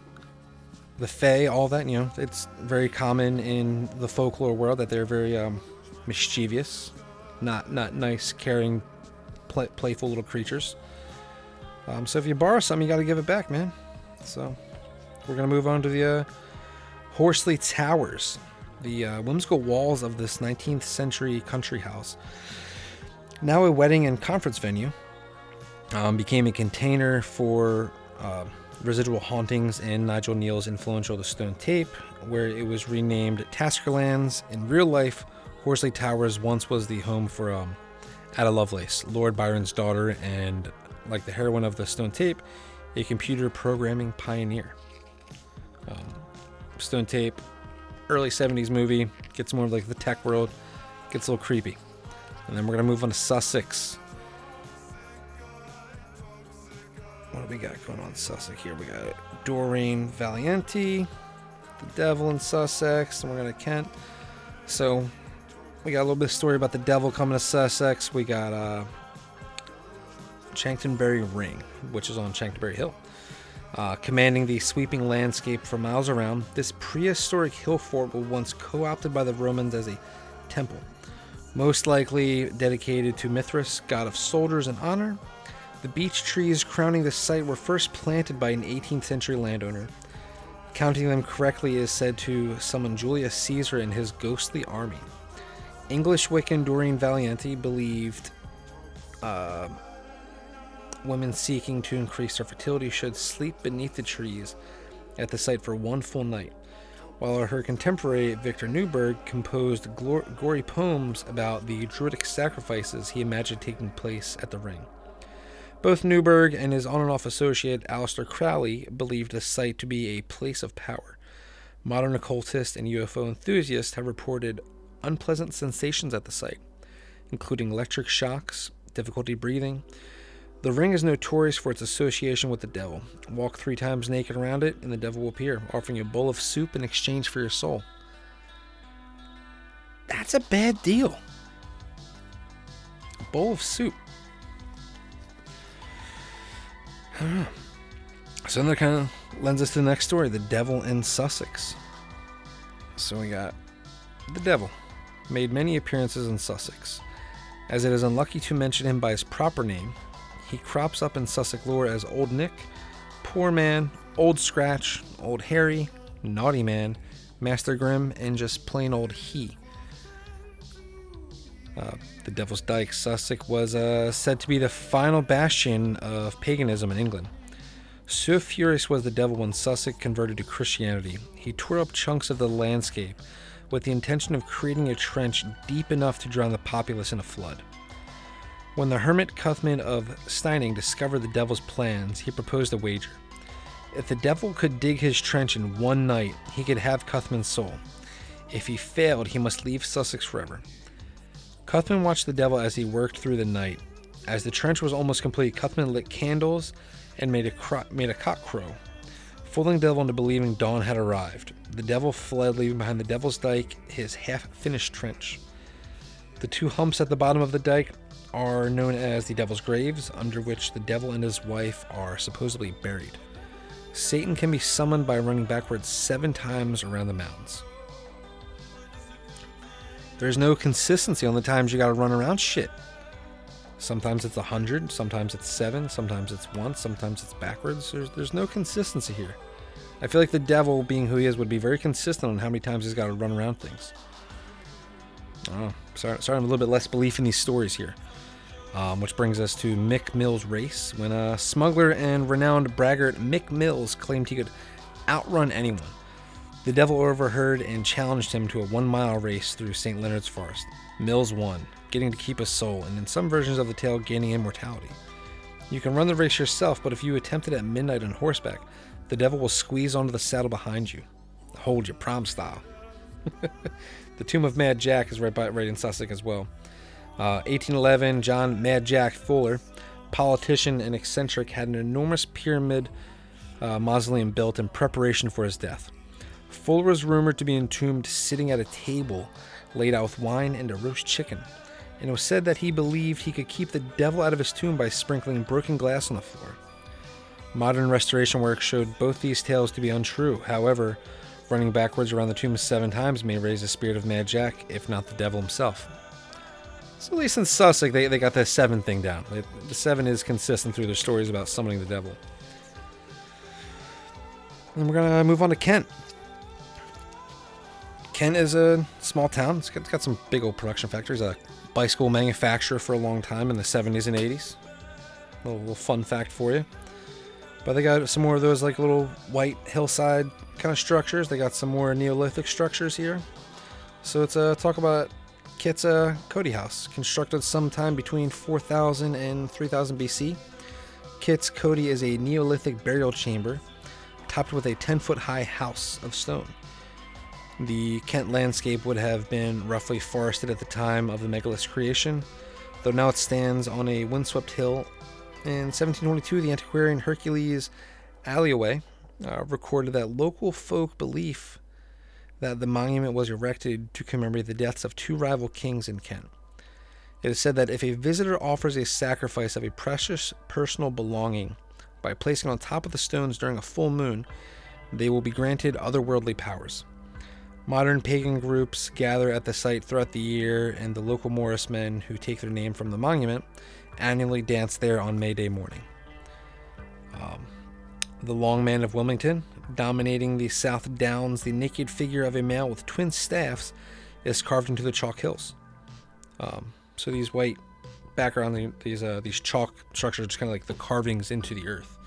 the fae, all that, you know, it's very common in the folklore world that they're very um, mischievous, not not nice, caring, play, playful little creatures. Um, so if you borrow something, you got to give it back, man. So we're gonna move on to the uh, Horsley Towers, the uh, whimsical walls of this 19th century country house. Now a wedding and conference venue, um, became a container for uh, residual hauntings in Nigel Kneale's influential The Stone Tape, where it was renamed Taskerlands. In real life, Horsley Towers once was the home for um, Ada Lovelace, Lord Byron's daughter, and like the heroine of The Stone Tape, a computer programming pioneer. Um, Stone Tape, early 70s movie, gets more like the tech world, gets a little creepy. And then we're going to move on to Sussex. What do we got going on in Sussex here? We got Doreen Valiente, the devil in Sussex, and we're going to Kent. So we got a little bit of story about the devil coming to Sussex. We got uh, Chanctonbury Ring, which is on Chanctonbury Hill. Uh, commanding the sweeping landscape for miles around, this prehistoric hill fort was once co opted by the Romans as a temple, most likely dedicated to Mithras, god of soldiers and honor. The beech trees crowning the site were first planted by an 18th century landowner. Counting them correctly is said to summon Julius Caesar and his ghostly army. English Wiccan Doreen Valiente believed uh, women seeking to increase their fertility should sleep beneath the trees at the site for one full night, while her contemporary Victor Neuburg composed glor- gory poems about the druidic sacrifices he imagined taking place at the ring. Both Neuburg and his on and off associate Aleister Crowley believed the site to be a place of power. Modern occultists and UFO enthusiasts have reported unpleasant sensations at the site, including electric shocks, difficulty breathing, the ring is notorious for its association with the devil. Walk three times naked around it, and the devil will appear, offering you a bowl of soup in exchange for your soul. That's a bad deal. A bowl of soup. I don't know. So that kind of lends us to the next story the devil in Sussex. So we got the devil, made many appearances in Sussex. As it is unlucky to mention him by his proper name, he crops up in Sussex lore as Old Nick, Poor Man, Old Scratch, Old Harry, Naughty Man, Master Grim, and just plain old He. Uh, the Devil's Dyke, Sussex, was uh, said to be the final bastion of paganism in England. So furious was the devil when Sussex converted to Christianity, he tore up chunks of the landscape with the intention of creating a trench deep enough to drown the populace in a flood. When the hermit Cuthman of Steyning discovered the devil's plans, he proposed a wager. If the devil could dig his trench in one night, he could have Cuthman's soul. If he failed, he must leave Sussex forever. Cuthman watched the devil as he worked through the night. As the trench was almost complete, Cuthman lit candles and made a, cro- made a cock crow, fooling the devil into believing dawn had arrived. The devil fled, leaving behind the devil's dyke his half finished trench. The two humps at the bottom of the dike are known as the Devil's Graves, under which the devil and his wife are supposedly buried. Satan can be summoned by running backwards seven times around the mounds. There's no consistency on the times you gotta run around shit. Sometimes it's a hundred, sometimes it's seven, sometimes it's once, sometimes it's backwards. There's, there's no consistency here. I feel like the devil, being who he is, would be very consistent on how many times he's got to run around things. Oh, sorry, sorry, I'm a little bit less belief in these stories here. Um, which brings us to Mick Mills' race. When a smuggler and renowned braggart Mick Mills claimed he could outrun anyone, the devil overheard and challenged him to a one mile race through St. Leonard's Forest. Mills won, getting to keep his soul, and in some versions of the tale, gaining immortality. You can run the race yourself, but if you attempt it at midnight on horseback, the devil will squeeze onto the saddle behind you. Hold you, prom style. the tomb of Mad Jack is right, by, right in Sussex as well. 1811, uh, John Mad Jack Fuller, politician and eccentric, had an enormous pyramid uh, mausoleum built in preparation for his death. Fuller was rumored to be entombed sitting at a table laid out with wine and a roast chicken, and it was said that he believed he could keep the devil out of his tomb by sprinkling broken glass on the floor. Modern restoration work showed both these tales to be untrue. However, running backwards around the tomb seven times may raise the spirit of Mad Jack, if not the devil himself. So at least in Sussex, they, they got the seven thing down. The seven is consistent through their stories about summoning the devil. And we're gonna move on to Kent. Kent is a small town. It's got, it's got some big old production factories. A bicycle manufacturer for a long time in the 70s and 80s. A little, little fun fact for you. But they got some more of those like little white hillside kind of structures. They got some more Neolithic structures here. So it's a talk about Kit's uh, Coty House, constructed sometime between 4000 and 3000 BC. Kit's Coty is a Neolithic burial chamber topped with a 10 foot high house of stone. The Kent landscape would have been roughly forested at the time of the megalith's creation, though now it stands on a windswept hill. In 1722, the antiquarian Hercules Alleyaway uh, recorded that local folk belief that the monument was erected to commemorate the deaths of two rival kings in Kent. It is said that if a visitor offers a sacrifice of a precious personal belonging by placing it on top of the stones during a full moon, they will be granted otherworldly powers. Modern pagan groups gather at the site throughout the year, and the local Morris men, who take their name from the monument, annually dance there on May Day morning. Um, the Long Man of Wilmington, dominating the South Downs, the naked figure of a male with twin staffs is carved into the chalk hills. Um, so these white background, these uh, these chalk structures, just kind of like the carvings into the earth.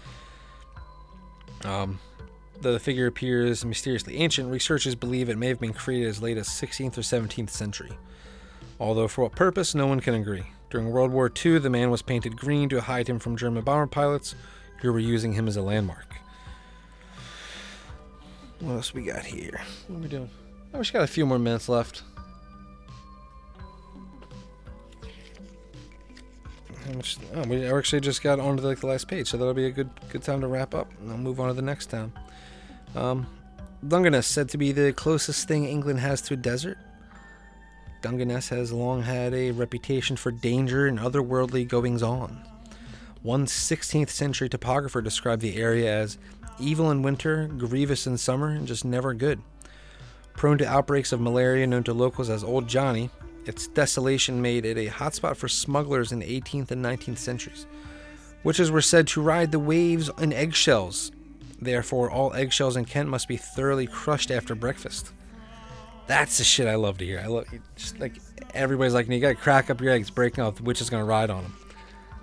Um, the figure appears mysteriously ancient. Researchers believe it may have been created as late as 16th or 17th century. Although for what purpose, no one can agree. During World War II, the man was painted green to hide him from German bomber pilots who were using him as a landmark. What else we got here? What are we doing? Oh, we just got a few more minutes left. Oh, we actually just got onto like the last page, so that'll be a good good time to wrap up. And I'll move on to the next town. Um, Dungeness, said to be the closest thing England has to a desert. Dungeness has long had a reputation for danger and otherworldly goings on. One 16th century topographer described the area as evil in winter, grievous in summer, and just never good. Prone to outbreaks of malaria known to locals as Old Johnny, its desolation made it a hotspot for smugglers in the 18th and 19th centuries. Witches were said to ride the waves in eggshells. Therefore, all eggshells in Kent must be thoroughly crushed after breakfast. That's the shit I love to hear. I love just like everybody's like, you gotta crack up your eggs, breaking off. The witch is gonna ride on them.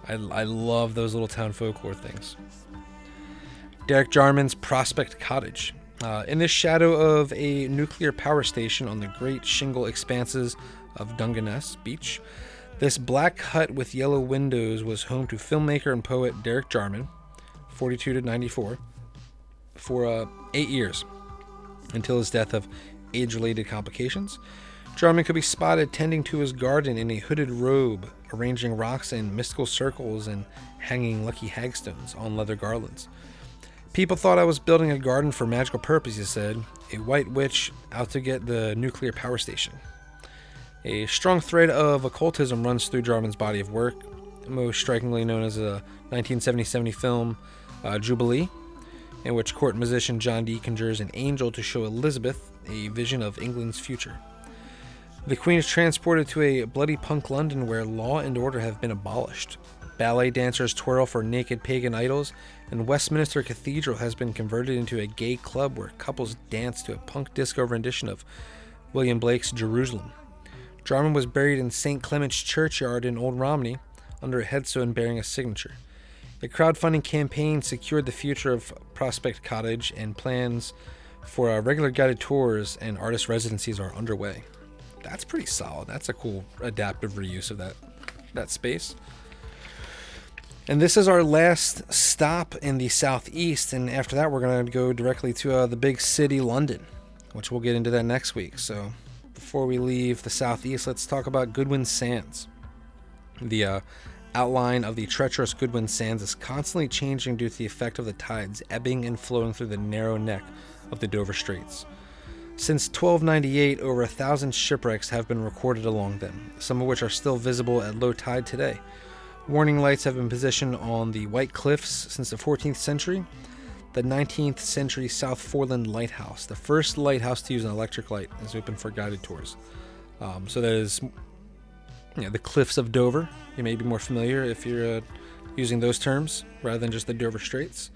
I, I love those little town folklore things. Derek Jarman's Prospect Cottage. Uh, in the shadow of a nuclear power station on the great shingle expanses of Dungeness Beach, this black hut with yellow windows was home to filmmaker and poet Derek Jarman, 42 to 94, for uh, eight years until his death of age related complications. Jarman could be spotted tending to his garden in a hooded robe, arranging rocks in mystical circles and hanging lucky hagstones on leather garlands. People thought I was building a garden for magical purposes, he said. A white witch out to get the nuclear power station. A strong thread of occultism runs through Jarman's body of work, most strikingly known as a 1970 film, uh, Jubilee, in which court musician John Dee conjures an angel to show Elizabeth a vision of England's future. The Queen is transported to a bloody punk London where law and order have been abolished. Ballet dancers twirl for naked pagan idols, and Westminster Cathedral has been converted into a gay club where couples dance to a punk disco rendition of William Blake's Jerusalem. Jarman was buried in St. Clement's Churchyard in Old Romney under a headstone bearing a signature. A crowdfunding campaign secured the future of Prospect Cottage, and plans for uh, regular guided tours and artist residencies are underway. That's pretty solid. That's a cool adaptive reuse of that that space. And this is our last stop in the southeast, and after that, we're to go directly to uh, the big city, London, which we'll get into that next week. So, before we leave the southeast, let's talk about Goodwin Sands. The uh, outline of the treacherous Goodwin Sands is constantly changing due to the effect of the tides ebbing and flowing through the narrow neck of the Dover Straits. Since 1298, over a thousand shipwrecks have been recorded along them, some of which are still visible at low tide today. Warning lights have been positioned on the White Cliffs since the 14th century. The 19th century South Foreland Lighthouse, the first lighthouse to use an electric light, is open for guided tours. Um, so that is you know, the Cliffs of Dover. You may be more familiar if you're uh, using those terms rather than just the Dover Straits.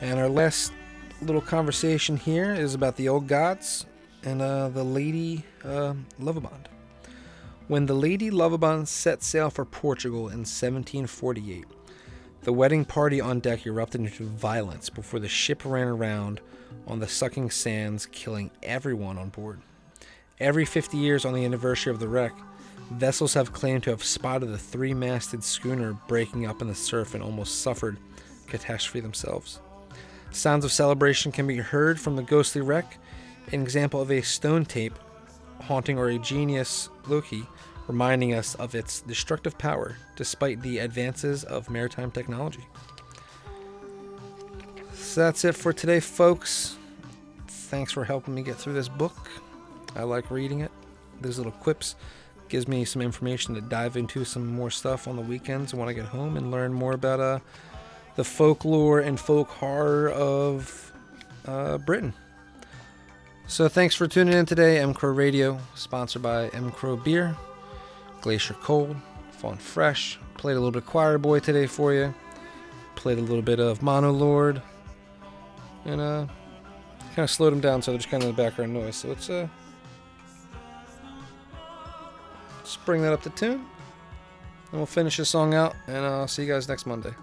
And our last little conversation here is about the old gods and uh, the Lady uh, Lovibond. When the Lady Lovibond set sail for Portugal in 1748, the wedding party on deck erupted into violence before the ship ran around on the sucking sands, killing everyone on board. Every 50 years on the anniversary of the wreck, vessels have claimed to have spotted the three masted schooner breaking up in the surf and almost suffered catastrophe themselves. Sounds of celebration can be heard from the ghostly wreck, an example of a stone tape haunting our genius loci, reminding us of its destructive power despite the advances of maritime technology. So that's it for today, folks. Thanks for helping me get through this book. I like reading it. These little quips gives me some information to dive into some more stuff on the weekends when I get home and learn more about uh, the folklore and folk horror of uh, Britain. So thanks for tuning in today, M Crow Radio, sponsored by M Crow Beer, Glacier Cold, Fawn Fresh. Played a little bit of Choir Boy today for you. Played a little bit of Monolord, and uh, kind of slowed them down so they're just kind of the background noise. So let's uh, let's bring that up to tune, and we'll finish this song out. And I'll see you guys next Monday.